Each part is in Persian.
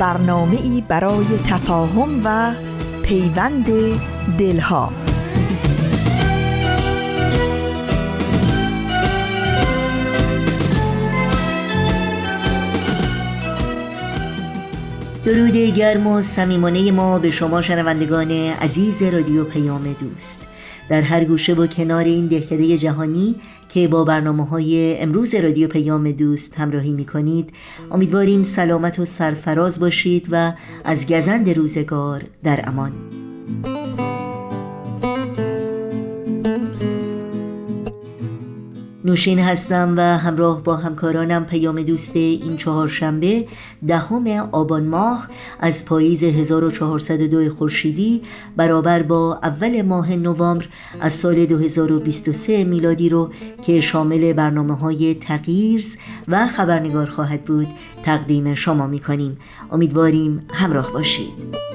برنامه ای برای تفاهم و پیوند دلها. درود گرم و صمیمانه ما به شما شنوندگان عزیز رادیو پیام دوست. در هر گوشه و کنار این دهکده جهانی که با برنامه های امروز رادیو پیام دوست همراهی می کنید امیدواریم سلامت و سرفراز باشید و از گزند روزگار در امان. نوشین هستم و همراه با همکارانم پیام دوست این چهارشنبه دهم آبان ماه از پاییز 1402 خورشیدی برابر با اول ماه نوامبر از سال 2023 میلادی رو که شامل برنامه های تغییرز و خبرنگار خواهد بود تقدیم شما می کنیم امیدواریم همراه باشید.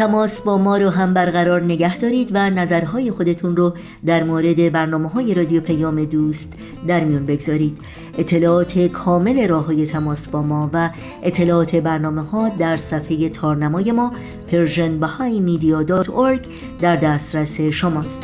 تماس با ما رو هم برقرار نگه دارید و نظرهای خودتون رو در مورد برنامه های رادیو پیام دوست در میون بگذارید. اطلاعات کامل راه های تماس با ما و اطلاعات برنامه ها در صفحه تارنمای ما persianbahaimedia.org در دسترس شماست.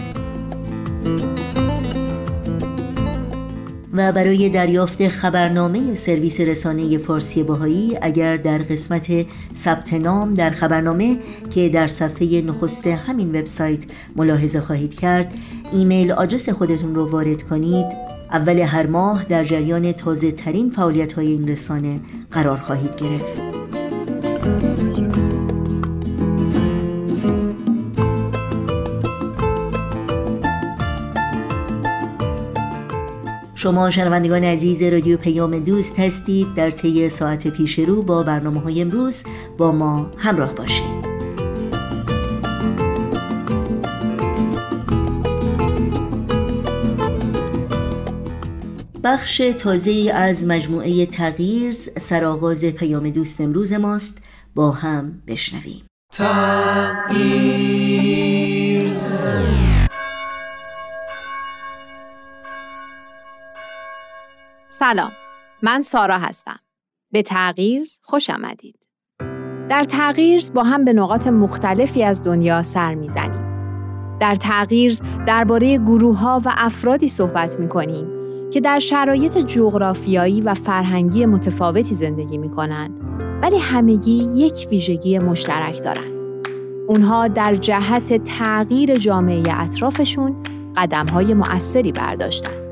و برای دریافت خبرنامه سرویس رسانه فارسی باهایی اگر در قسمت ثبت نام در خبرنامه که در صفحه نخست همین وبسایت ملاحظه خواهید کرد ایمیل آدرس خودتون رو وارد کنید. اول هر ماه در جریان تازه ترین فعالیت های این رسانه قرار خواهید گرفت. شما شنوندگان عزیز رادیو پیام دوست هستید. در طی ساعت پیش رو با برنامه های امروز با ما همراه باشید. بخش تازه از مجموعه تغییر سرآغاز پیام دوست امروز ماست. با هم بشنویم. تغییر سلام من سارا هستم به تغییر خوش آمدید در تغییر با هم به نقاط مختلفی از دنیا سر می‌زنیم در تغییر درباره گروه ها و افرادی صحبت می کنیم که در شرایط جغرافیایی و فرهنگی متفاوتی زندگی می کنند ولی همگی یک ویژگی مشترک دارند. اونها در جهت تغییر جامعه اطرافشون قدم های مؤثری برداشتن.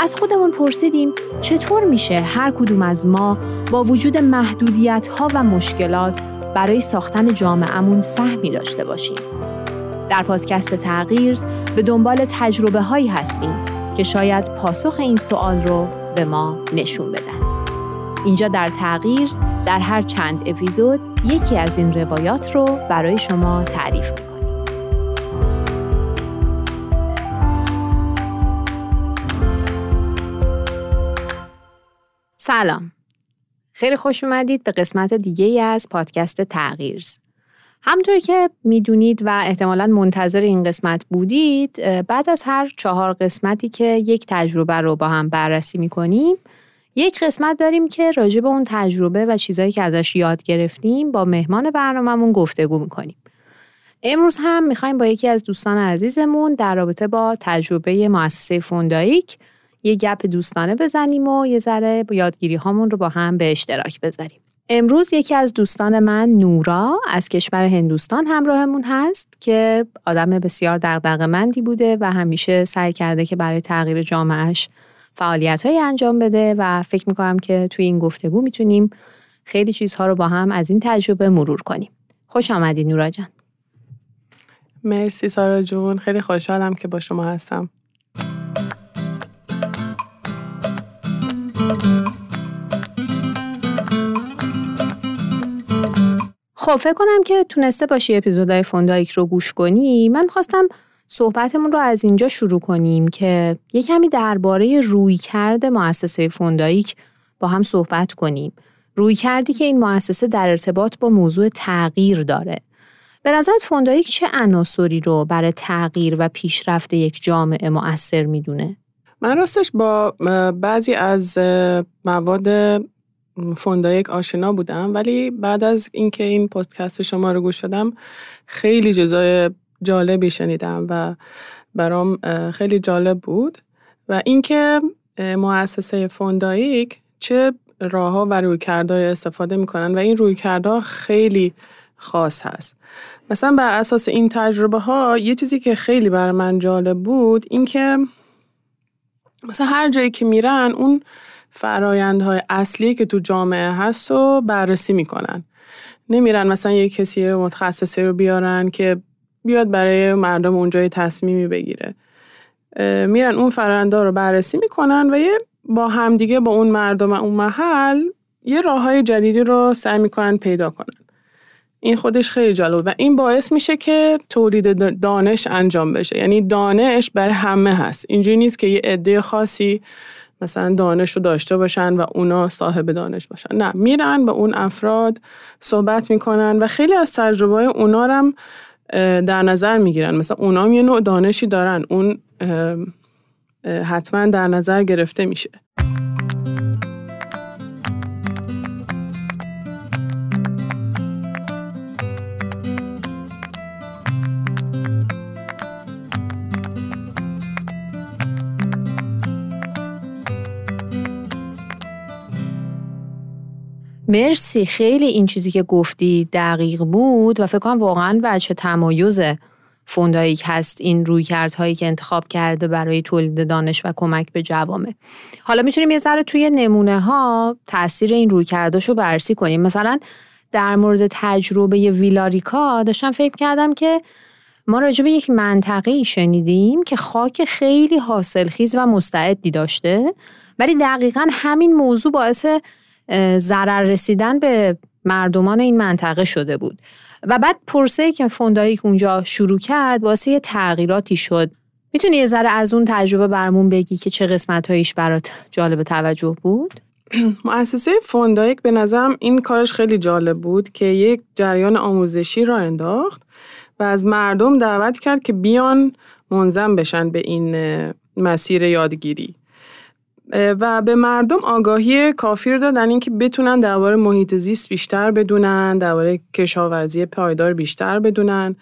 از خودمون پرسیدیم چطور میشه هر کدوم از ما با وجود محدودیت ها و مشکلات برای ساختن جامعهمون سهمی داشته باشیم. در پادکست تغییر به دنبال تجربه هایی هستیم که شاید پاسخ این سوال رو به ما نشون بدن. اینجا در تغییر در هر چند اپیزود یکی از این روایات رو برای شما تعریف می‌کنیم. سلام. خیلی خوش اومدید به قسمت دیگه ای از پادکست تغییرز. همطور که می‌دونید و احتمالا منتظر این قسمت بودید بعد از هر چهار قسمتی که یک تجربه رو با هم بررسی می‌کنیم یک قسمت داریم که راجع به اون تجربه و چیزهایی که ازش یاد گرفتیم با مهمان برنامهمون گفتگو می‌کنیم. امروز هم می‌خوایم با یکی از دوستان عزیزمون در رابطه با تجربه مؤسسه فوندایک یه گپ دوستانه بزنیم و یه ذره یادگیری هامون رو با هم به اشتراک بذاریم. امروز یکی از دوستان من نورا از کشور هندوستان همراهمون هست که آدم بسیار دغدغه‌مندی بوده و همیشه سعی کرده که برای تغییر جامعهش فعالیت انجام بده و فکر می‌کنم که توی این گفتگو می‌تونیم خیلی چیزها رو با هم از این تجربه مرور کنیم. خوش آمدید نورا جان. مرسی سارا جون خیلی خوشحالم که با شما هستم خب فکر کنم که تونسته باشی اپیزودهای فوندایک رو گوش کنی. من خواستم صحبتمون رو از اینجا شروع کنیم که یه کمی درباره روی کرده مؤسسه فوندایک با هم صحبت کنیم. روی کردی که این مؤسسه در ارتباط با موضوع تغییر داره. به نظرت فوندایک چه عناصری رو برای تغییر و پیشرفت یک جامعه مؤثر می‌دونه؟ من راستش با بعضی از مواد فوندایک آشنا بودم ولی بعد از اینکه این پادکست شما رو گوش دادم خیلی چیزای جالبی شنیدم و برام خیلی جالب بود. و اینکه مؤسسه فوندایک چه راهها و رویکردهای استفاده می‌کنن و این رویکردها خیلی خاص هست. مثلا بر اساس این تجربه ها یه چیزی که خیلی بر من جالب بود اینکه مثلا هر جایی که میرن اون فرایندهای اصلی که تو جامعه هست رو بررسی می‌کنن. نمیرن مثلا یه کسی متخصصی رو بیارن که بیاد برای مردم اونجای تصمیمی بگیره. میرن اون فرآیندها رو بررسی می‌کنن و یه با همدیگه با اون مردم اون محل یه راه های جدیدی رو سعی می‌کنن پیدا کنن. این خودش خیلی جالب و این باعث میشه که تولید دانش انجام بشه. یعنی دانش برای همه هست. اینجوری نیست که یه عده خاصی مثلا دانش رو داشته باشن و اونا صاحب دانش باشن. نه میرن با اون افراد صحبت می‌کنن و خیلی از تجربه اونا هم در نظر می‌گیرن. مثلا اونا یه نوع دانشی دارن. اون حتما در نظر گرفته میشه. مرسی. خیلی این چیزی که گفتی دقیق بود و فکر کنم واقعا وجه تمایز فوندایک هست این رویکردهایی که انتخاب کرده برای تولید دانش و کمک به جوامع. حالا می‌تونیم یه ذره توی نمونه ها تاثیر این رویکرداشو بررسی کنیم. مثلا در مورد تجربه ویلاریکا داشتم فکر کردم که ما راجع به یک منطقه شنیدیم که خاک خیلی حاصلخیز و مستعدی داشته ولی دقیقا همین موضوع باعث ضرر رسیدن به مردمان این منطقه شده بود. و بعد پرسه که فوندایک اونجا شروع کرد واسه یه تغییراتی شد. می‌تونی یه ذره از اون تجربه برمون بگی که چه قسمت هایش برات جالب توجه بود؟ مؤسسه فوندایک به نظرم این کارش خیلی جالب بود که یک جریان آموزشی را انداخت و از مردم دعوت کرد که بیان منظم بشن به این مسیر یادگیری. و به مردم آگاهی کافی رو دادن اینکه بتونن درباره محیط زیست بیشتر بدونن درباره کشاورزی پایدار بیشتر بدونن.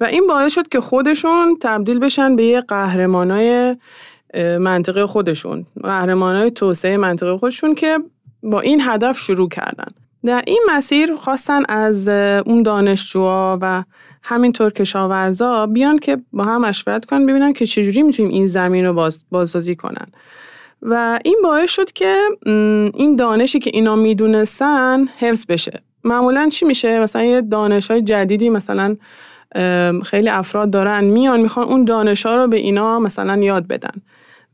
و این باعث شد که خودشون تبدیل بشن به یه قهرمانای منطقه خودشون. قهرمانای توسعه منطقه خودشون که با این هدف شروع کردن. در این مسیر خواستن از اون دانشجوها و همینطور کشاورزا بیان که با هم مشورت کنن ببینن که چجوری می‌تونیم این زمین رو باز، بازسازی کنن. و این باعث شد که این دانشی که اینا می‌دونستن حفظ بشه. معمولا چی میشه؟ مثلا یه دانش های جدیدی مثلا خیلی افراد دارن میان می‌خوان اون دانش ها رو به اینا مثلا یاد بدن.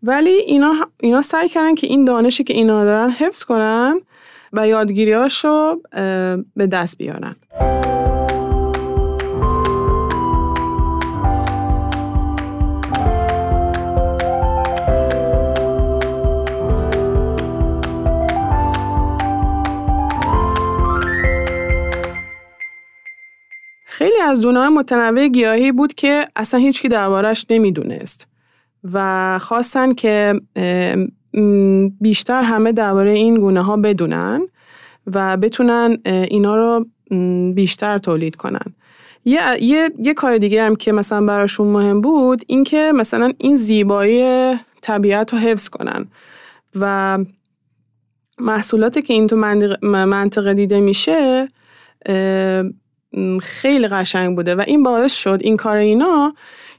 ولی اینا, اینا سعی کردن که این دانشی که اینا دارن حفظ کنن و یادگیریاش رو به دست بیارن. خیلی از دونه متنوع گیاهی بود که اصلا هیچکی دربارش نمی‌دونست و خواستن که بیشتر همه درباره این گونه ها بدونن و بتونن اینا رو بیشتر تولید کنن. یه،, یه،, یه کار دیگه هم که مثلا براشون مهم بود این که مثلا این زیبایی طبیعت رو حفظ کنن و محصولاتی که این تو منطقه دیده میشه خیلی قشنگ بوده و این باعث شد این کار اینا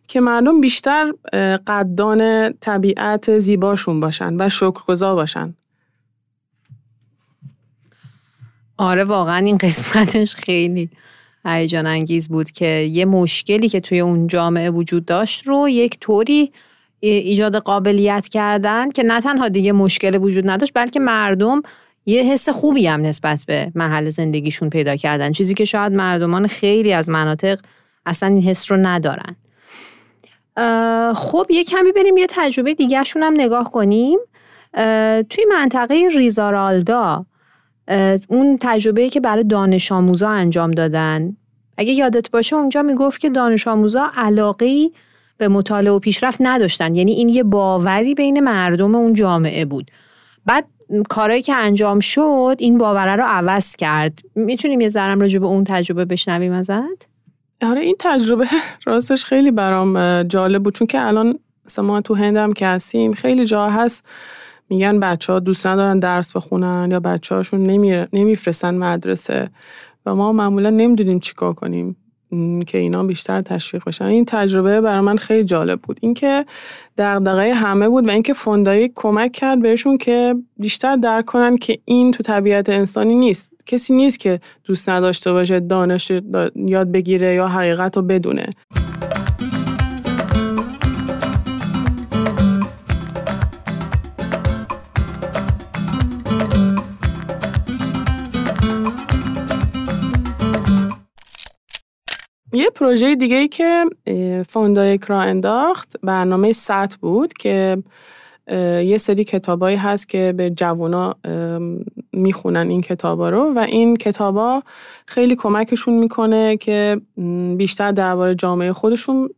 که مردم بیشتر قدان طبیعت زیباشون باشن و شکرگزار باشن. آره واقعا این قسمتش خیلی هیجان انگیز بود که یه مشکلی که توی اون جامعه وجود داشت رو یک طوری ایجاد قابلیت کردن که نه تنها دیگه مشکل وجود نداشت بلکه مردم یه حس خوبی هم نسبت به محل زندگیشون پیدا کردن. چیزی که شاید مردمان خیلی از مناطق اصلا این حس رو ندارن. خب یه کمی بریم یه تجربه دیگرشون هم نگاه کنیم. توی منطقه ریزارالدا اون تجربه که برای دانش آموزا انجام دادن. اگه یادت باشه اونجا می‌گفت که دانش آموزا علاقه به مطالعه و پیشرفت نداشتن. یعنی این یه باوری بین مردم اون جامعه بود. بعد کارهایی که انجام شد این باوره رو عوض کرد. می‌تونیم یه ذرم راجع به اون تجربه بشنویم ازت؟ آره این تجربه راستش خیلی برام جالب بود. چون که الان مثلا ما تو هندم که هستیم خیلی جا هست میگن بچه ها دوست ندارن درس بخونن یا بچه هاشون نمیفرستن مدرسه. و ما معمولا نمی‌دونیم چیکار کنیم. که اینا بیشتر تشویق بشن. این تجربه برای من خیلی جالب بود. اینکه دغدغه همه بود و اینکه فوندایی کمک کرد بهشون که بیشتر درک کنن که این تو طبیعت انسانی نیست. کسی نیست که دوست نداشته باشه دانش یاد بگیره یا حقیقت رو بدونه. پروژه دیگه ای که فوندایک راه انداخت برنامه SAT بود که یه سری کتابایی هست که به جوانا می‌خونن این کتابا رو و این کتابا خیلی کمکشون می‌کنه که بیشتر درباره جامعه خودشون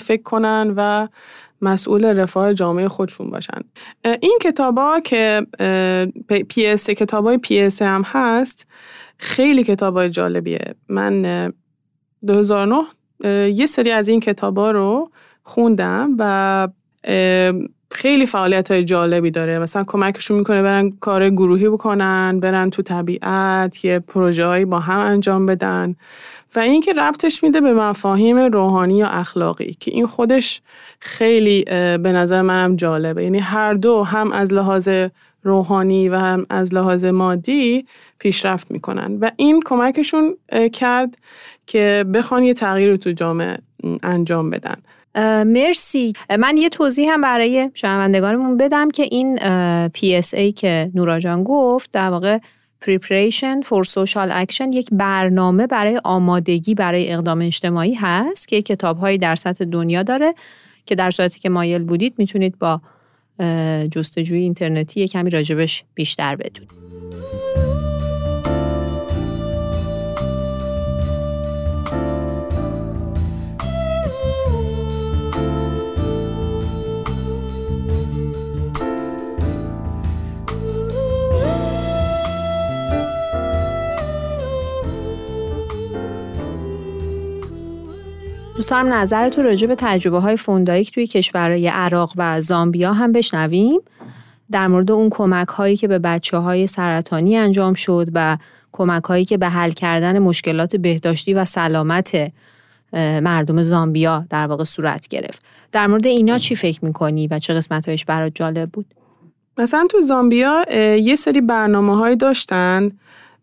فکر کنن و مسئول رفاه جامعه خودشون باشن. این کتابا که PSA کتابای PSA هم هست خیلی کتابای جالبیه. من 2009 یه سری از این کتابا رو خوندم و خیلی فعالیت های جالبی داره. مثلا کمکشون می‌کنه برن کار گروهی بکنن برن تو طبیعت یه پروژه با هم انجام بدن. و اینکه ربطش میده به مفاهیم روحانی یا اخلاقی که این خودش خیلی به نظر منم جالبه. یعنی هر دو هم از لحاظ روحانی و هم از لحاظ مادی پیشرفت می‌کنن. و این کمکشون کرد که بخوان یه تغییر رو تو جامعه انجام بدن. مرسی. من یه توضیح هم برای شنوندگانمون بدم که این PSA که نورا جان گفت در واقع Preparation for Social Action یک برنامه برای آمادگی برای اقدام اجتماعی هست که کتابهایی در سطح دنیا داره که در صورتی که مایل بودید می‌تونید با جستجوی اینترنتی کمی راجبش بیشتر بدونید. دوست نظر تو راجع به تجربه های فوندایک توی کشورهای عراق و زامبیا هم بشنویم در مورد اون کمک هایی که به بچه های سرطانی انجام شد و کمک هایی که به حل کردن مشکلات بهداشتی و سلامت مردم زامبیا در واقع صورت گرفت در مورد اینا چی فکر می‌کنی و چه قسمت هایش برات جالب بود؟ مثلا تو زامبیا یه سری برنامه های داشتن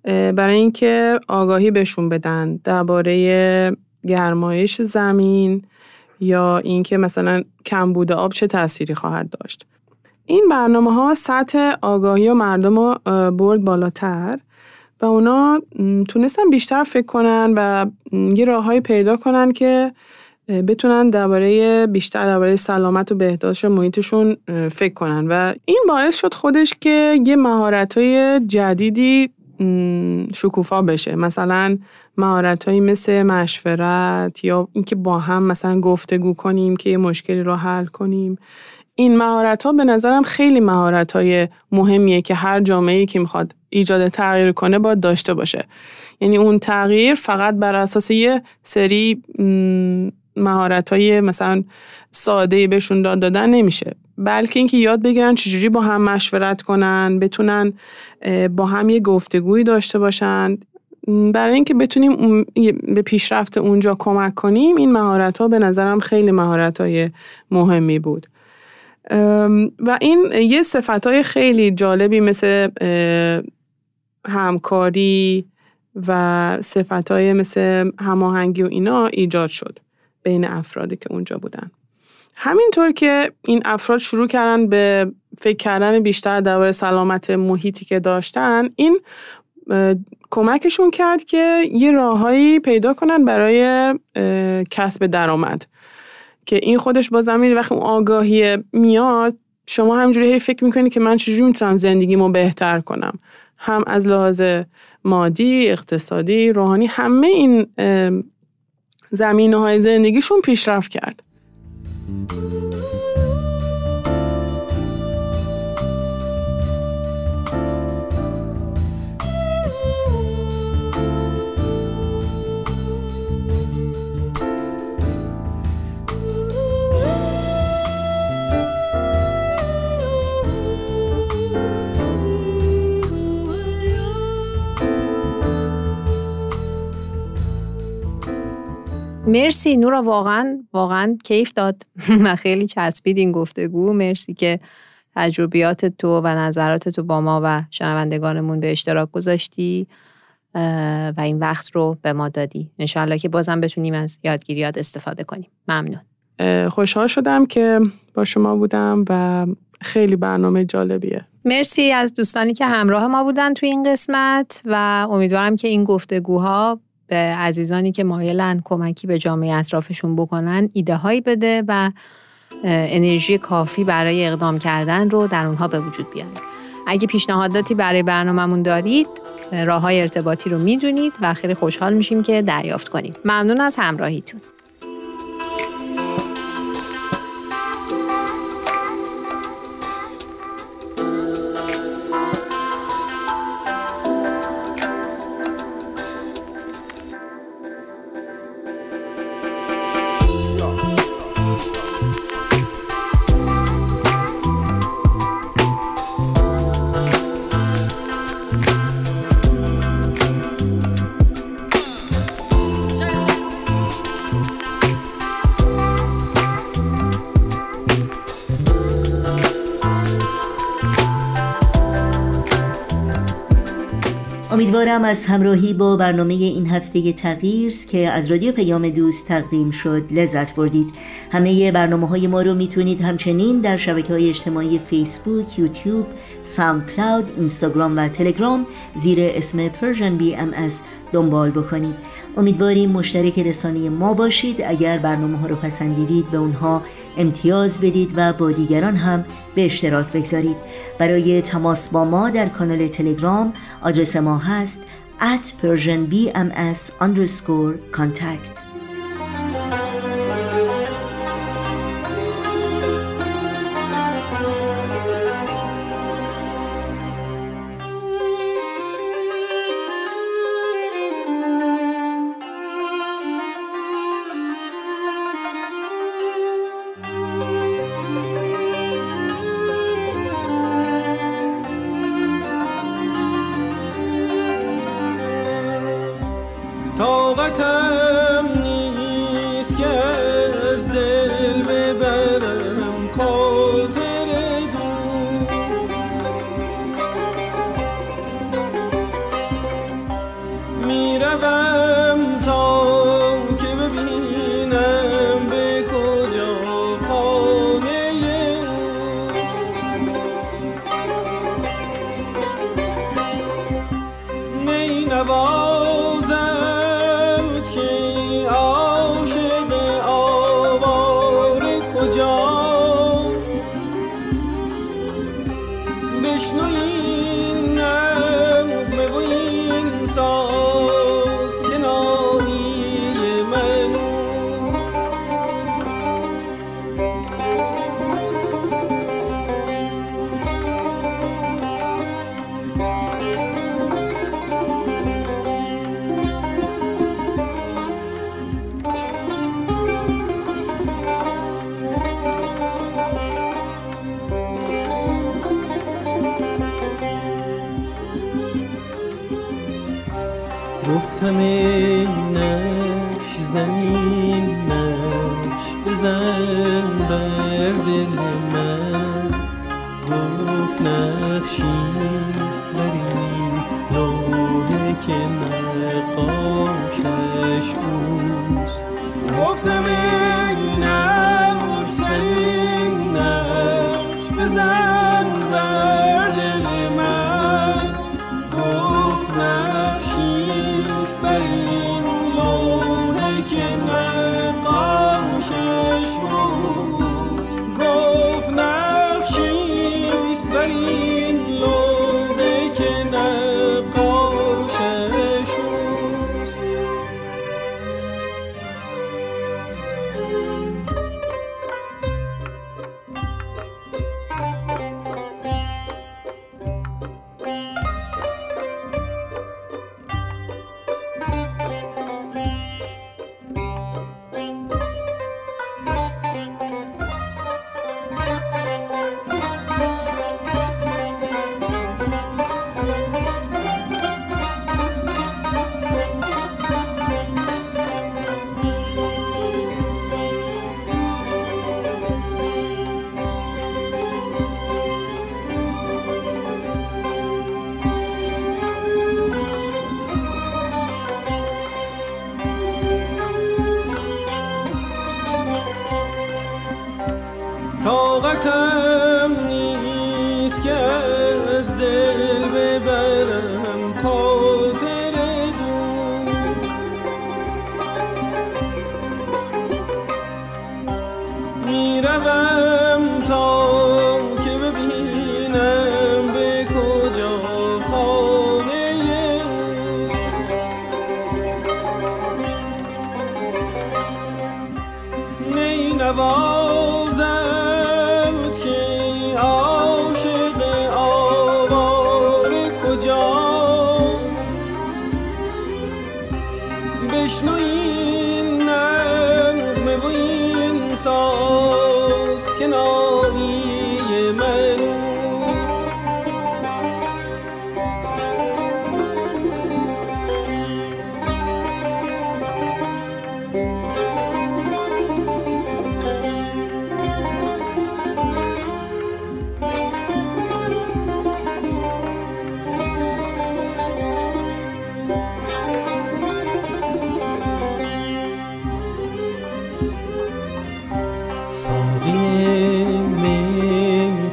برای اینکه آگاهی بهشون بدن درباره گرمایش زمین یا اینکه مثلا کمبود آب چه تأثیری خواهد داشت. این برنامه ها سطح آگاهی و مردم رو برد بالاتر و اونا تونستن بیشتر فکر کنن و یه راههایی پیدا کنن که بتونن درباره بیشتر درباره سلامت و بهداشت محیطشون فکر کنن. و این باعث شد خودش که یه مهارت جدیدی شکوفا بشه. مثلا مهارت هایی مثل مشورت یا اینکه با هم مثلا گفتگو کنیم که یه مشکلی رو حل کنیم. این مهارت ها به نظرم خیلی مهارت های مهمیه که هر جامعه که می‌خواد ایجاد تغییر کنه باید داشته باشه. یعنی اون تغییر فقط بر اساس یه سری مهارت های مثلا ساده بهشون داد دادن نمیشه. بلکه اینکه یاد بگیرن چجوری با هم مشورت کنن بتونن با هم یه گفتگویی داشته باشن. برای اینکه بتونیم به پیشرفت اونجا کمک کنیم این مهارت ها به نظرم خیلی مهارت های مهمی بود. و این یه صفت های خیلی جالبی مثل همکاری و صفتهای مثل هماهنگی و اینا ایجاد شد. بین افرادی که اونجا بودن. همینطور که این افراد شروع کردن به فکر کردن بیشتر درباره سلامت محیطی که داشتن این کمکشون کرد که یه راههایی پیدا کنن برای کسب درآمد. که این خودش با زمین وقتی اون آگاهی میاد شما همجوری هی فکر می‌کنی که من چجوری می‌تونم زندگیمو بهتر کنم؟ هم از لحاظ مادی، اقتصادی، روحانی همه این زمینه های زندگیشون پیشرفت کرد. مرسی نورا واقعا واقعا کیف داد و خیلی چسبید این گفتگو. مرسی که تجربیات تو و نظرات تو با ما و شنوندگانمون به اشتراک گذاشتی و این وقت رو به ما دادی. انشاءالله که بازم بتونیم از یادگیریات استفاده کنیم. ممنون. خوشحال شدم که با شما بودم و خیلی برنامه جالبیه. مرسی از دوستانی که همراه ما بودن تو این قسمت و امیدوارم که این گفتگوها به عزیزانی که مایلن کمکی به جامعه اطرافشون بکنن ایده هایی بده و انرژی کافی برای اقدام کردن رو در اونها به وجود بیاره. اگه پیشنهاداتی برای برنامهمون دارید راه های ارتباطی رو می‌دونید و خیلی خوشحال میشیم که دریافت کنیم. ممنون از همراهیتون. امیدوارم از همراهی با برنامه این هفته تغییرز که از رادیو پیام دوست تقدیم شد لذت بردید. همه برنامه های ما رو می‌تونید همچنین در شبکه های اجتماعی فیسبوک، یوتیوب، ساوند کلاود، اینستاگرام و تلگرام. زیر اسم ام از دنبال بکنید. امیدواریم مشترک رسانه ما باشید. اگر برنامه ها رو پسندیدید به اونها امتیاز بدید و با دیگران هم به اشتراک بگذارید. برای تماس با ما در کانال تلگرام آدرس ما هست at persianbms underscore contact. سینش بزن بر دل من. گفت نقشیست بر این لوحه که نقاشش اوست. گفتم ای yeter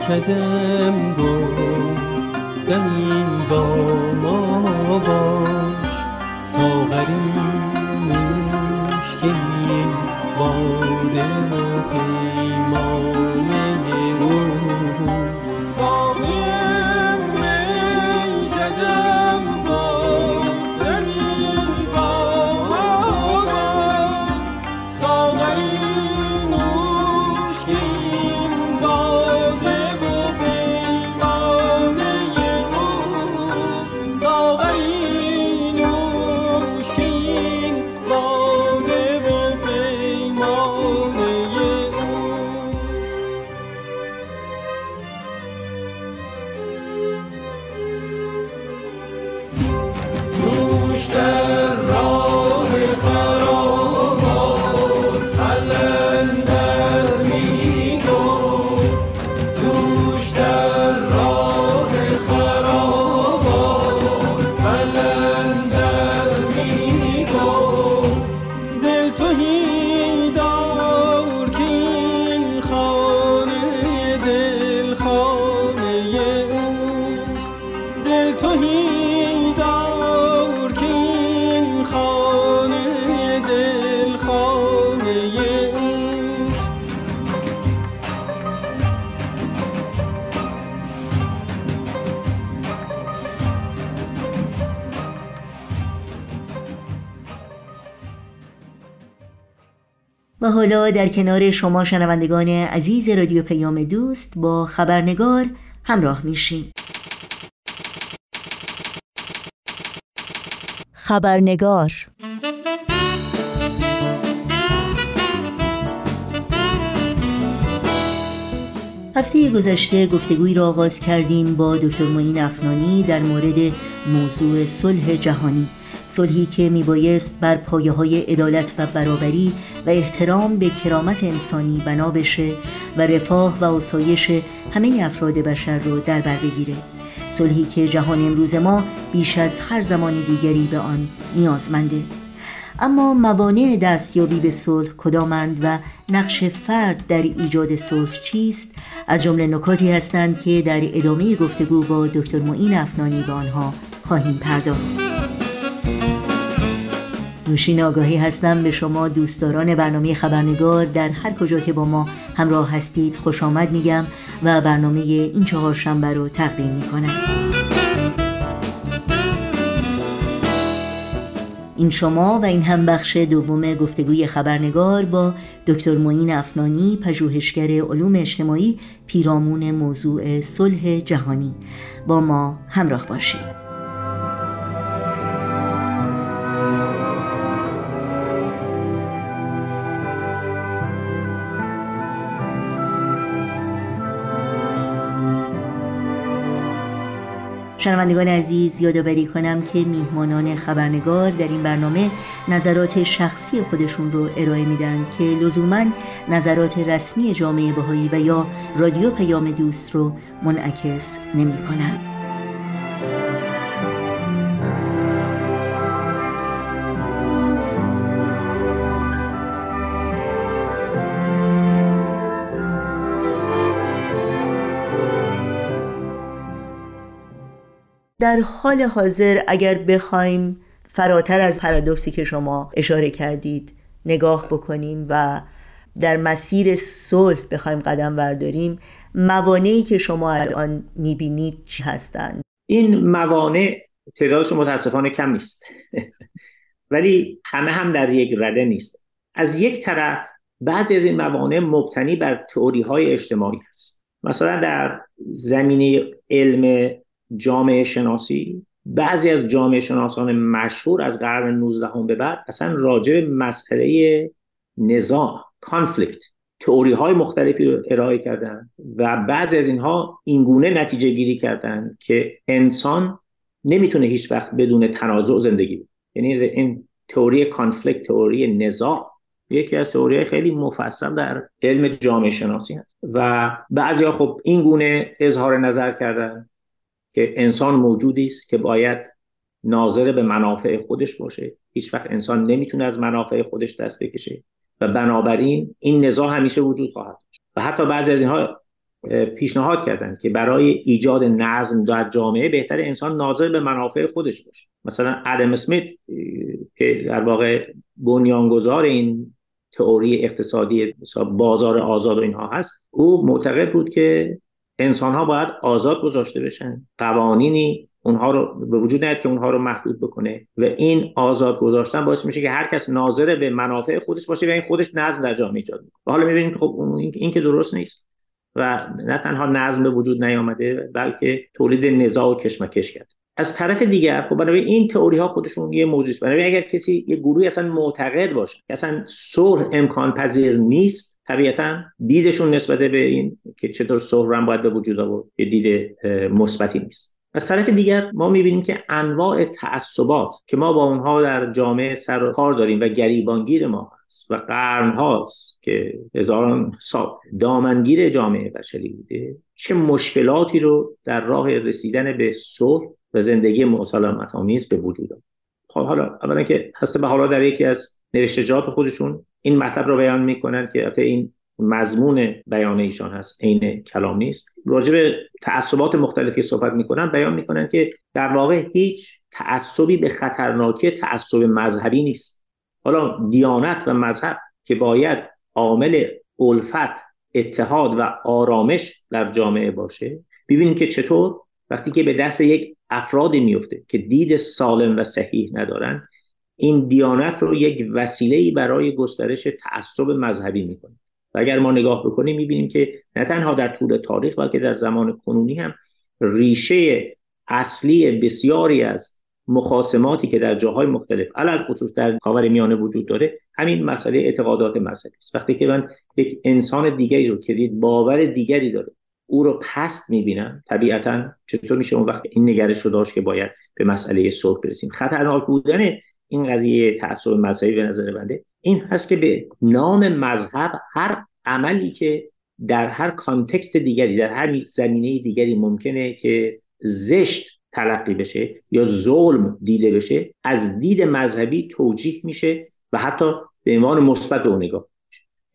میکدم گفت دمی با ما باش. ساغری این باده و پیمانه حالا در کنار شما شنوندگان عزیز رادیو پیام دوست با خبرنگار همراه میشیم. خبرنگار هفته گذشته گفتگوی را آغاز کردیم با دکتر معین افنانی در مورد موضوع صلح جهانی. صلحی که میبایست بر پایه های عدالت و برابری و احترام به کرامت انسانی بنا بشه و رفاه و آسایش همه افراد بشر رو در بر بگیره. صلحی که جهان امروز ما بیش از هر زمان دیگری به آن نیازمنده. اما موانع دستیابی به صلح کدامند و نقش فرد در ایجاد صلح چیست؟ از جمله نکاتی هستند که در ادامه گفتگو با دکتر معین افنانی به آنها خواهیم پرداخت. نوشین آگاهی هستم به شما دوستداران برنامه خبرنگار. در هر کجا که با ما همراه هستید خوش آمد میگم و برنامه این چهار شنبه رو تقدیم می‌کنم. این شما و این هم بخش دوم گفتگوی خبرنگار با دکتر معین افنانی پژوهشگر علوم اجتماعی پیرامون موضوع صلح جهانی. با ما همراه باشید. شنوندگان عزیز یادآوری کنم که میهمانان خبرنگار در این برنامه نظرات شخصی خودشون رو ارائه میدن که لزوما نظرات رسمی جامعه بهایی و یا رادیو پیام دوست رو منعکس نمی کنند. در حال حاضر اگر بخوایم فراتر از پرادوکسی که شما اشاره کردید نگاه بکنیم و در مسیر صلح بخوایم قدم برداریم موانعی که شما الان می‌بینید چی هستند؟ این موانع تعدادشون متاسفانه کم نیست. ولی همه هم در یک رده نیست. از یک طرف بعضی از این موانع مبتنی بر تئوری های اجتماعی هست. مثلا در زمینه علم جامعه شناسی. بعضی از جامعه شناسان مشهور از قرن 19 به بعد اصلا راجع مسئله نزاع کانفلیکت تئوری های مختلفی رو ارائه کردن و بعضی از اینها اینگونه نتیجه گیری کردن که انسان نمی‌تونه هیچ وقت بدون تنازع زندگی بود یعنی این تئوری کانفلیکت تئوری نزاع یکی از تئوری خیلی مفصل در علم جامعه شناسی هست. و بعضیا خب این گونه اظهار نظر کردن. که انسان موجودی است که باید ناظر به منافع خودش باشه. هیچ وقت انسان نمی‌تونه از منافع خودش دست بکشه. و بنابراین این نزاع همیشه وجود خواهد داشت. و حتی بعضی از اینها پیشنهاد کردند که برای ایجاد نظم در جامعه بهتر انسان ناظر به منافع خودش باشه. مثلا ادم اسمیت که در واقع بنیانگذار این تئوری اقتصادی بازار آزاد و اینها هست او معتقد بود که انسان ها باید آزاد گذاشته بشن. قوانینی اونها رو به وجود نیاد که اونها رو محدود بکنه. و این آزاد گذاشتن باعث میشه که هر کس ناظر به منافع خودش باشه و این خودش نظم در جامعه ایجاد می‌کنه. حالا می‌بینیم که خب این که درست نیست. و نه تنها نظم به وجود نیامده بلکه تولید نزاع و کشمکش کرد از طرف دیگر خب برای این تئوری ها خودشون یه موضوع است. برای اگر کسی یه گروهی اصلا معتقد باشه که اصلا صلح امکان پذیر نیست طبیعتا دیدشون نسبت به این که چطور صحرم باید به وجود آورد یه دید مثبتی نیست. از طرف دیگر ما می‌بینیم که انواع تعصبات که ما با اونها در جامعه سر کار داریم و گریبانگیر ما هست و قرن هاست که هزاران سال دامنگیر جامعه بشری بوده چه مشکلاتی رو در راه رسیدن به صلح و زندگی مسالمت آمیز به وجود آورد. خب حالا اولا که هست به حالا در یکی از نوشتجات خودشون این مطلب رو بیان می‌کنن که البته این مضمون بیان ایشان هست عین کلام نیست. راجع به تعصبات مختلفی صحبت می‌کنن بیان می‌کنن که در واقع هیچ تعصبی به خطرناکی تعصب مذهبی نیست. حالا دیانت و مذهب که باید عامل الفت اتحاد و آرامش در جامعه باشه ببینیم که چطور؟ وقتی که به دست یک افرادی میفته که دید سالم و صحیح ندارن این دیانت رو یک وسیله برای گسترش تعصب مذهبی می‌کنه. و اگر ما نگاه بکنیم می‌بینیم که نه تنها در طول تاریخ بلکه در زمان کنونی هم ریشه اصلی بسیاری از مخاسماتی که در جاهای مختلف علل خصوص در خاور میانه وجود داره همین مسئله اعتقادات مذهبی است. وقتی که من یک انسان دیگری رو که دید باور دیگری داره او رو پست می‌بینم طبیعتا چطور میشه اون وقت این نگرش رو داشت که باید به مسئله صلح برسیم؟ خطرناک بودن این قضیه تعصب مذهبی به نظر بنده این هست که به نام مذهب هر عملی که در هر کانتکست دیگری در هر زمینه دیگری ممکنه که زشت تلقی بشه یا ظلم دیده بشه از دید مذهبی توجیه میشه و حتی به عنوان مثبت به نگاه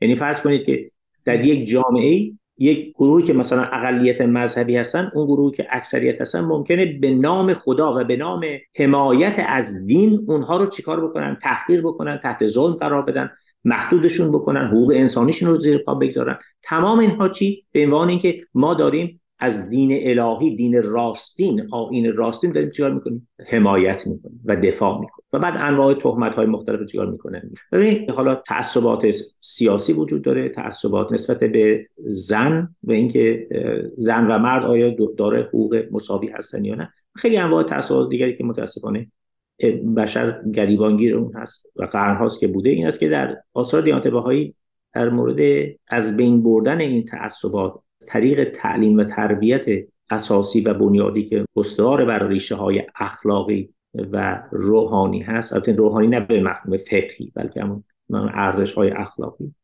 یعنی فرض کنید که در یک جامعه یک گروهی که مثلا اقلیت مذهبی هستن اون گروهی که اکثریت هستن ممکنه به نام خدا و به نام حمایت از دین اونها رو چیکار بکنن؟ تحقیر بکنن تحت ظلم قرار بدن محدودشون بکنن حقوق انسانیشون رو زیر پا بگذارن. تمام اینها چی؟ به عنوان اینکه ما داریم از دین الهی دین راستین آین راستین داریم چیکار می‌کنیم؟ حمایت می‌کنیم و دفاع می‌کنیم. و بعد انواع تهمت های مختلف چیکار می‌کنن ببینید حالا تعصبات سیاسی وجود داره تعصبات نسبت به زن و اینکه زن و مرد آیا داره حقوق مساوی هستن یا نه؟ خیلی انواع تعصبات دیگری که متاسفانه بشر گریبانگیر اون هست و قرن هاست که بوده. این است که در آثار دیانت بهایی در مورد از بین بردن این تعصبات طریق تعلیم و تربیت اساسی و بنیادی که استوار بر ریشه های اخلاقی و روحانی هست. البته روحانی نه به مفهوم فقهی بلکه همون ارزش های اخلاقی.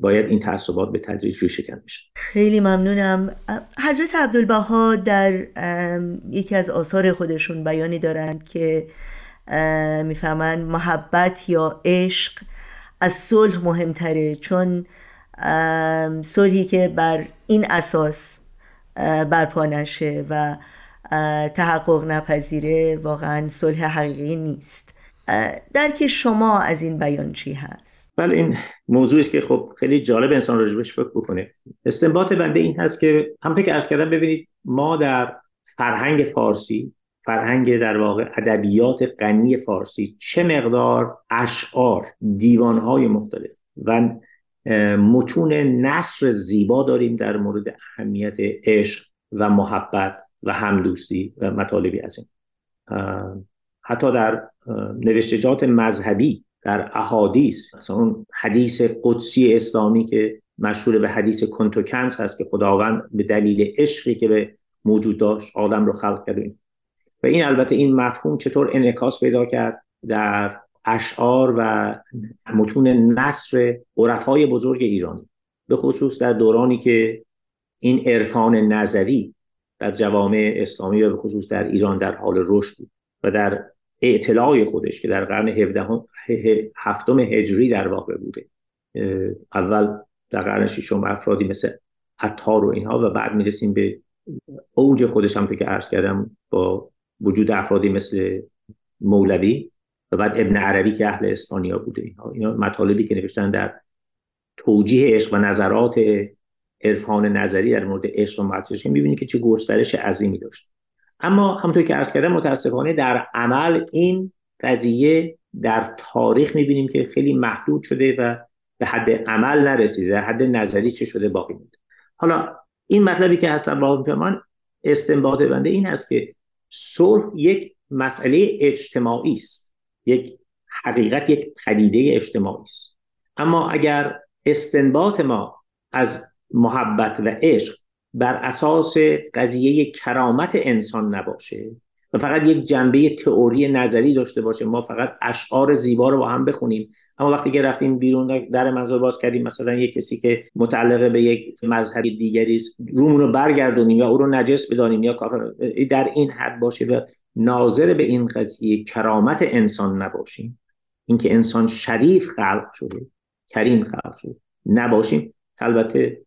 باید این تعصبات به تدریج ریشه کن بشه. خیلی ممنونم. حضرت عبدالبها در یکی از آثار خودشون بیانی دارند که می‌فهمن محبت یا عشق از صلح مهمتره. چون صلحی که بر این اساس برپا نشه و تحقق نپذیره واقعا صلح حقیقی نیست. درک شما از این بیان چی هست؟ بله این موضوعی است که خب خیلی جالب انسان راجبش فکر بکنه. استنباط بنده این هست که همونطور که عرض کردم ببینید ما در فرهنگ فارسی فرهنگ در واقع ادبیات غنی فارسی چه مقدار اشعار دیوانهای مختلف و متون نصر زیبا داریم در مورد اهمیت عشق و محبت و همدوستی و مطالبی از این حتی در نوشتجات مذهبی در احادیث مثلا اون حدیث قدسی اسلامی که مشهور به حدیث کنتوکنز هست که خداوند به دلیل عشقی که به موجود داشت آدم رو خلق کرد و این البته این مفهوم چطور انعکاس پیدا کرد؟ در اشعار و متون نصر عرفای بزرگ ایرانی به خصوص در دورانی که این عرفان نظری در جوامع اسلامی و به خصوص در ایران در حال رشد بود و در اعتلاع خودش که در قرن هفتم هجری در واقع بوده. اول در قرن ششم افرادی مثل عطار و اینها و بعد می‌رسیم به اوج خودش هم که عرض کردم با وجود افرادی مثل مولوی. و بعد ابن عربی که اهل اسپانیا بوده. اینها اینا مطالبی که نوشتن در توجیه عشق و نظرات عرفان نظری در مورد عشق و محبت می‌بینید که چه گسترش عظیمی داشت. اما همونطور که عرض کردم متاسفانه در عمل این قضیه در تاریخ می‌بینیم که خیلی محدود شده و به حد عمل نرسیده. در حد نظری چه شده باقی مونده حالا این مطلبی که هستن با من استنباط بنده این هست که صلح یک مسئله اجتماعی است. یک حقیقت یک پدیده اجتماعی است. اما اگر استنباط ما از محبت و عشق بر اساس قضیه کرامت انسان نباشه و فقط یک جنبه تئوری نظری داشته باشه ما فقط اشعار زیبا رو با هم بخونیم. اما وقتی که رفتیم بیرون در مزار باز کردیم مثلا یک کسی که متعلق به یک مذهب دیگری است رومون رو برگردونیم یا او رو نجس بدانیم یا کافر در این حد باشه و ناظر به این قضیه کرامت انسان نباشیم. اینکه انسان شریف خلق شده کریم خلق شده. نباشیم. البته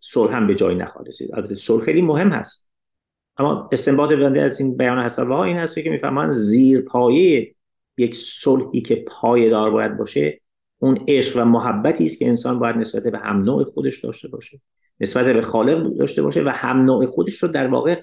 صلح هم به جای نخواهد رسید. البته صلح خیلی مهم هست. اما استنباط بنده از این بیان هست این هست که می‌فهمن زیر پایه یک صلحی که پایدار باید باشه اون عشق و محبتی است که انسان باید نسبت به هم نوع خودش داشته باشه. نسبت به خالق داشته باشه و هم نوع خودش رو در واقع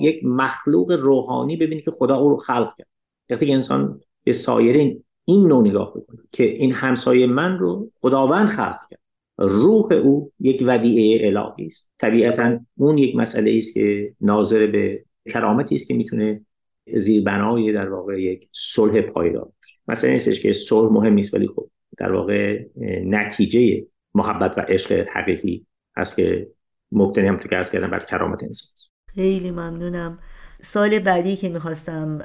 یک مخلوق روحانی ببینی که خدا او رو خلق کرد. وقتی انسان به سایرین این نوع نگاه بکنه که این همسایه من رو خداوند خلق کرد. روح او یک ودیعه الهی است. طبیعتا اون یک مسئله است که ناظر به کرامتی است که می‌تونه زیربنای در واقع یک صلح پایدار باشه. مثلا نیستش که صلح مهم نیست ولی خب در واقع نتیجه محبت و عشق حقیقی هست که مبتنی هم تو که کردم بر کرامت انسان خیلی ممنونم. سال بعدی که می‌خواستم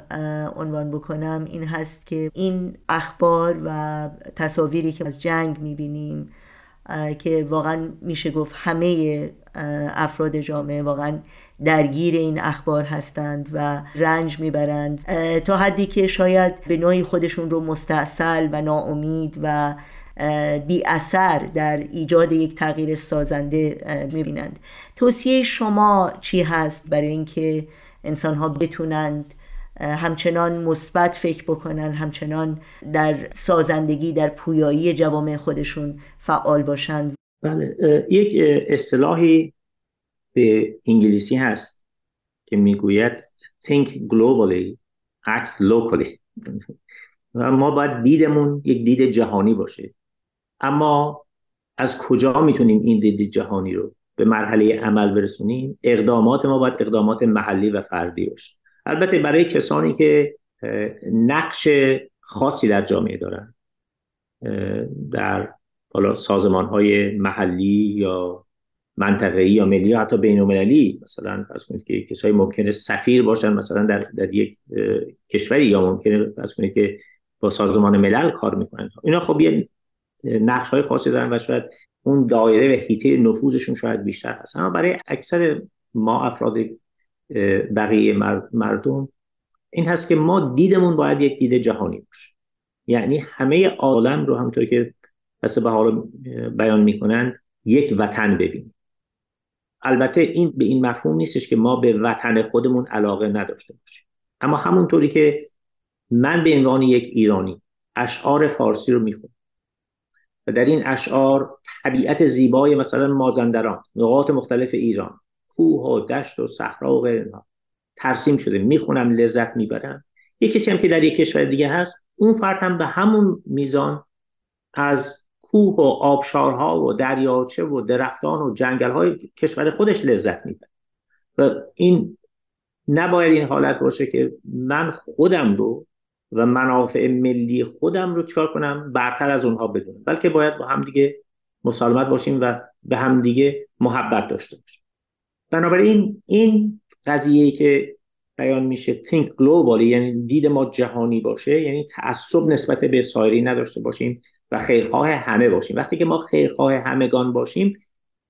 عنوان بکنم این هست که این اخبار و تصاویری که از جنگ می‌بینیم که واقعا میشه گفت همه افراد جامعه واقعا درگیر این اخبار هستند و رنج می‌برند. تا حدی که شاید به نوعی خودشون رو مستاصل و ناامید و بی اثر در ایجاد یک تغییر سازنده می‌بینند. توصیه شما چی هست برای اینکه انسان ها بتونند همچنان مثبت فکر بکنن همچنان در سازندگی در پویایی جوامع خودشون فعال باشند بله یک اصطلاحی به انگلیسی هست که می‌گوید think globally act locally. و ما باید دیدمون یک دید جهانی باشه. اما از کجا می‌تونیم این دید جهانی رو به مرحله عمل برسونیم؟ اقدامات ما باید اقدامات محلی و فردی باشه. البته برای کسانی که نقش خاصی در جامعه دارن در حالا سازمان های محلی یا منطقه‌ای یا ملی یا حتی بین‌المللی مثلا فرض کنید که کسایی ممکنه سفیر باشن مثلا در, در یک کشوری یا ممکنه فرض کنید که با سازمان ملل کار می‌کنن. اینا خب یه نقش های خاصی دارن و شاید اون دایره و حیطه نفوذشون شاید بیشتر هست. اما برای اکثر ما افراد بقیه مردم این هست که ما دیدمون باید یک دید جهانی باشه. یعنی همه عالم رو همونطور که پس به حال بیان می‌کنن یک وطن ببینیم. البته این به این مفهوم نیستش که ما به وطن خودمون علاقه نداشته باشیم. اما همونطوری که من به عنوان یک ایرانی اشعار فارسی رو می‌خونم. و در این اشعار طبیعت زیبای مثلا مازندران نقاط مختلف ایران کوه و دشت و صحرا و غیر ترسیم شده می‌خونم لذت می‌برم. یه کسی هم که در یک کشور دیگه هست اون فرد هم به همون میزان از کوه و آبشارها و دریاچه و درختان و جنگل کشور خودش لذت می‌بره. و این نباید این حالت باشه که من خودم رو و منافع ملی خودم رو چکار کنم؟ برتر از اونها بدونم. بلکه باید با هم دیگه مسالمت باشیم و به هم دیگه محبت داشته باشیم. بنابراین این قضیه که بیان میشه think globally یعنی دید ما جهانی باشه یعنی تعصب نسبت به سایری نداشته باشیم و خیرخواه همه باشیم. وقتی که ما خیرخواه همگان باشیم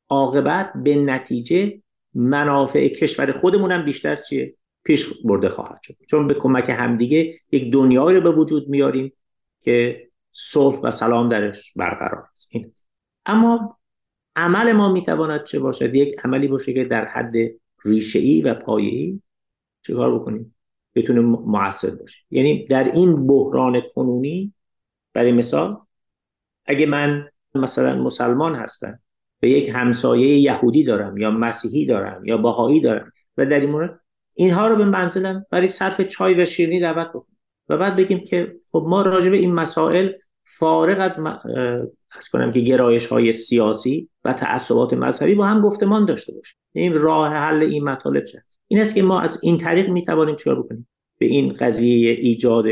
عاقبت به نتیجه منافع کشور خودمون هم بیشتر چیه؟ پیش برده خواهد شد. چون به کمک همدیگه یک دنیایی رو به وجود میاریم که صلح و سلام درش برقرار است. این اما عمل ما می‌تواند چه باشد؟ یک عملی باشه که در حد ریشه‌ای و پایه‌ای چیکار بکنیم؟ بتونه موثر باشه یعنی در این بحران کنونی برای مثال اگه من مثلا مسلمان هستم و یک همسایه یهودی دارم یا مسیحی دارم یا باهایی دارم و در این مورد اینها رو به منزلم برای صرف چای و شیرینی دعوت بکنم. و بعد بگیم که خب ما راجع به این مسائل فارغ از از کنم که گرایش های سیاسی و تعصبات مذهبی با هم گفتمان داشته باشیم. این راه حل این مطالب چه هست این است که ما از این طریق می توانیم چیکار بکنیم؟ به این قضیه ایجاد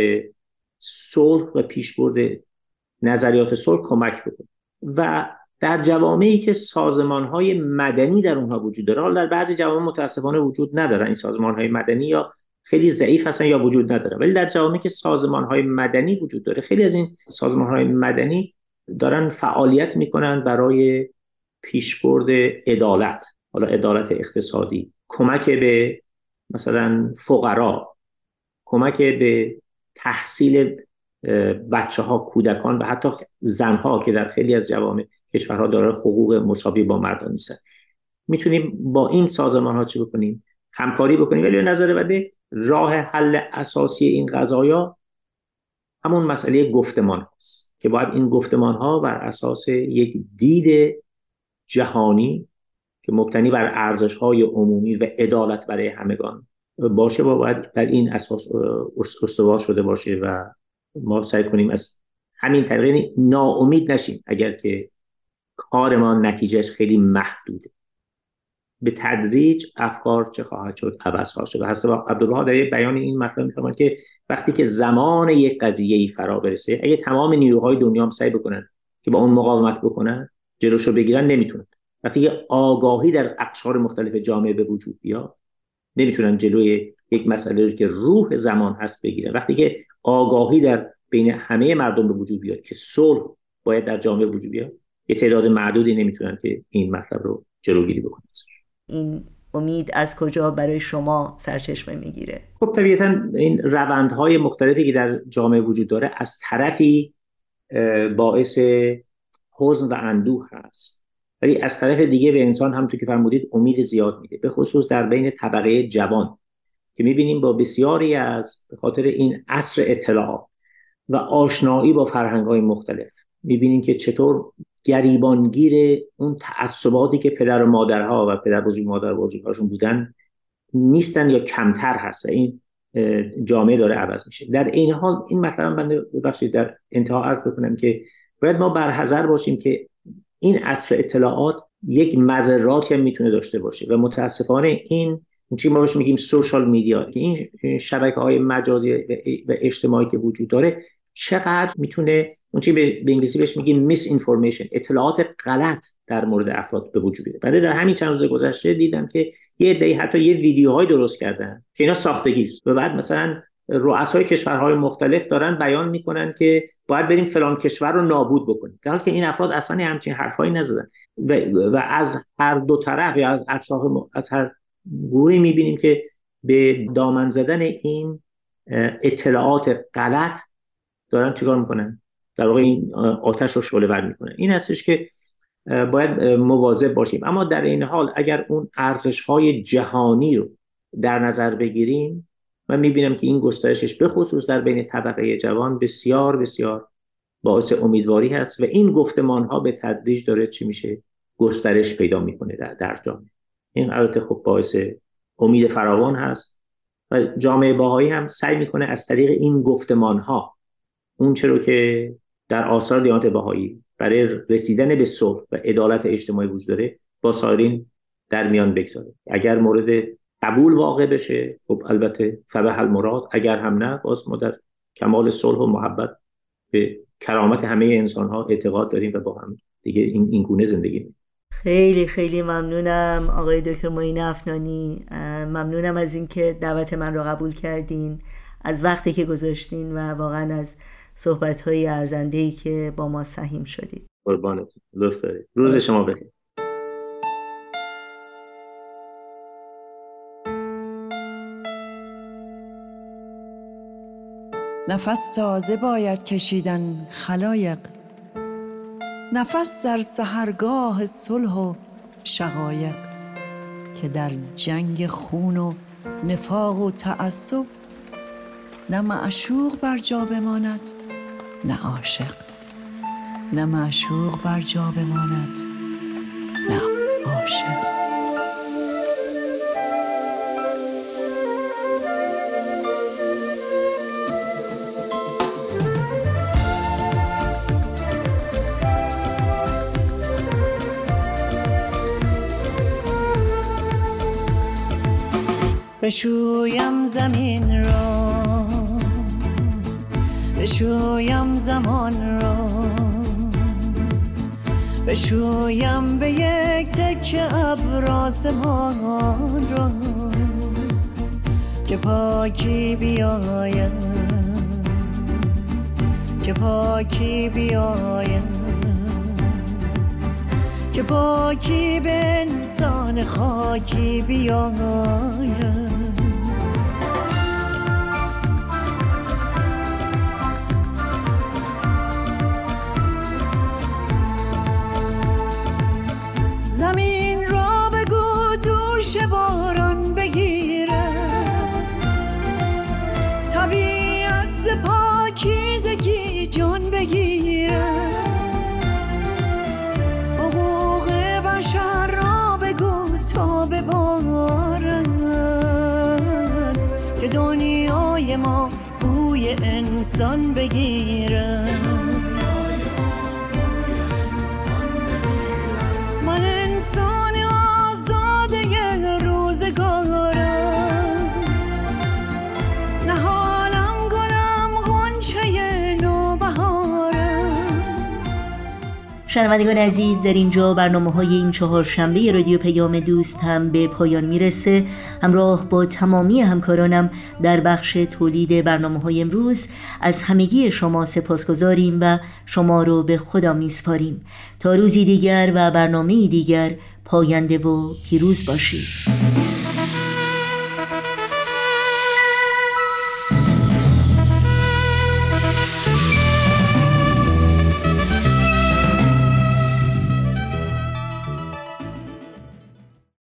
صلح و پیشبرد نظریات صلح کمک بکنیم. و در جوامعی که سازمان های مدنی در اونها وجود داره. حالا در بعضی جوامع متاسفانه وجود ندارن این سازمان های مدنی یا خیلی ضعیف هستن یا وجود نداره. ولی در جوامعی که سازمان های مدنی وجود داره خیلی از این سازمان های مدنی دارن فعالیت می‌کنن برای پیشبرد عدالت. حالا عدالت اقتصادی کمک به مثلا فقرا کمک به تحصیل بچه ها کودکان و حتی زنها که در خیلی از جوامع کشورها داره حقوق مساوی با مردان نیستن. می‌تونیم با این سازمان ها چه بکنیم؟ همکاری بکنیم. ولی نظر بده راه حل اساسی این قضایا همون مسئله گفتمان هست که باید این گفتمان ها بر اساس یک دید جهانی که مبتنی بر ارزش های عمومی و عدالت برای همگان باشه و باید در این اساس استوار شده باشه و ما سعی کنیم از همین طریق یعنی ناامید نشیم اگر که کار ما نتیجهش خیلی محدوده. به تدریج افکار چه خواهد شد؟ عوض خواهد شد. حسب عبدالبها در بیان این مطلب میفرماید که وقتی که زمان یک قضیه ای فرا برسه اگه تمام نیروهای دنیا هم سعی بکنن که با اون مقاومت بکنن جلوشو بگیرن نمی‌تونن. وقتی که آگاهی در اقشار مختلف جامعه به وجود بیاد نمی‌تونن جلوی یک مسئله رو که روح زمان هست بگیرن. وقتی که آگاهی در بین همه مردم به وجود بیاد که صلح باید در جامعه وجود بیاد یه تعداد معدودی نمی‌تونن که این مطلب رو جلوگیری بکنن. این امید از کجا برای شما سرچشمه می‌گیره؟ خب طبیعتا این روندهای مختلفی که در جامعه وجود داره از طرفی باعث حزن و اندوه هست. ولی از طرف دیگه به انسان هم تو که فرمودید امید زیاد میده. به خصوص در بین طبقه جوان که می‌بینیم با بسیاری از به خاطر این عصر اطلاع و آشنایی با فرهنگ های مختلف می‌بینیم که چطور گریبانگیر اون تعصباتی که پدر و مادرها و پدر بزرگ مادر بزرگهاشون بودن نیستن یا کمتر هست. این جامعه داره عوض میشه. در این حال این مثلا بنده ببخشید در انتها عرض بکنم که باید ما برحذر باشیم که این عصر اطلاعات یک مذراتی هم می‌تونه داشته باشه و متاسفانه این چی ما بهش میگیم سوشال میدیا که این شبکه های مجازی و اجتماعی که وجود داره چقدر می‌تونه اون چی به انگلیسی بهش میگیم میس اینفورمیشن اطلاعات غلط در مورد افراد به وجود بیاره بعد در همین چند روز گذشته دیدم که یه عده‌ای حتی یه ویدیوهای درست کردن که اینا ساختگی است و بعد مثلا رؤسای کشورهای مختلف دارن بیان می‌کنن که باید بریم فلان کشور رو نابود بکنیم. در حالی که این افراد اصلا همچین حرفایی نزدن. و, و از هر دو طرف یا از اطراف از هر گروهی می‌بینیم که به دامن زدن این اطلاعات غلط دارن چیکار می‌کنن؟ در واقع این آتش رو شعله ور می‌کنه. این هستش که باید مواظب باشیم. اما در این حال اگر اون ارزش های جهانی رو در نظر بگیریم من می‌بینم که این گسترشش به خصوص در بین طبقه جوان بسیار بسیار باعث امیدواری هست و این گفتمان ها به تدریج داره چی میشه؟ گسترش پیدا می‌کنه در, در جامعه. این البته خب باعث امید فراوان هست و جامعه باهایی هم سعی می‌کنه از طریق این گفتمان ها اون چرا که در آثار دیانت بهایی برای رسیدن به صلح و عدالت اجتماعی وجود داره با سایرین در میان بگذاره اگر مورد قبول واقع بشه خب البته فبه المراد اگر هم نه باز ما در کمال صلح و محبت به کرامت همه انسان ها اعتقاد داریم و با هم دیگه این, این گونه زندگی. خیلی خیلی ممنونم آقای دکتر معین افنانی. ممنونم از اینکه دعوت من رو قبول کردین. از وقتی که گذاشتین و واقعا از صحبت های ارزنده ای که با ما سهیم شدید. قربانت لطف دارید. روز شما بخیر. نفس تازه باید کشیدن خلایق. نفس در سهرگاه صلح و شقایق. که در جنگ خون و نفاق و تعصب نه معشوق بر جا بماند. نه عاشق نه معشوق بر جا بماند نه عاشق. بشویم زمین را بشویم زمان را. بشویم به یک تک ابراز آسمان را که پاکی بیایم. که پاکی بیایم. که پاکی به انسان خاکی بیایم. انسان بگیرم. من انسان آزاده روزگارم. نهالم گلم غنچه نوبهارم. شنوندگان عزیز در اینجا برنامه های این چهار شنبه رادیو پیام دوست هم به پایان می‌رسه. همراه با تمامی همکارانم در بخش تولید برنامه های امروز از همگی شما سپاسگزاریم و شما رو به خدا میسپاریم. تا روزی دیگر و برنامه دیگر پاینده و پیروز باشید.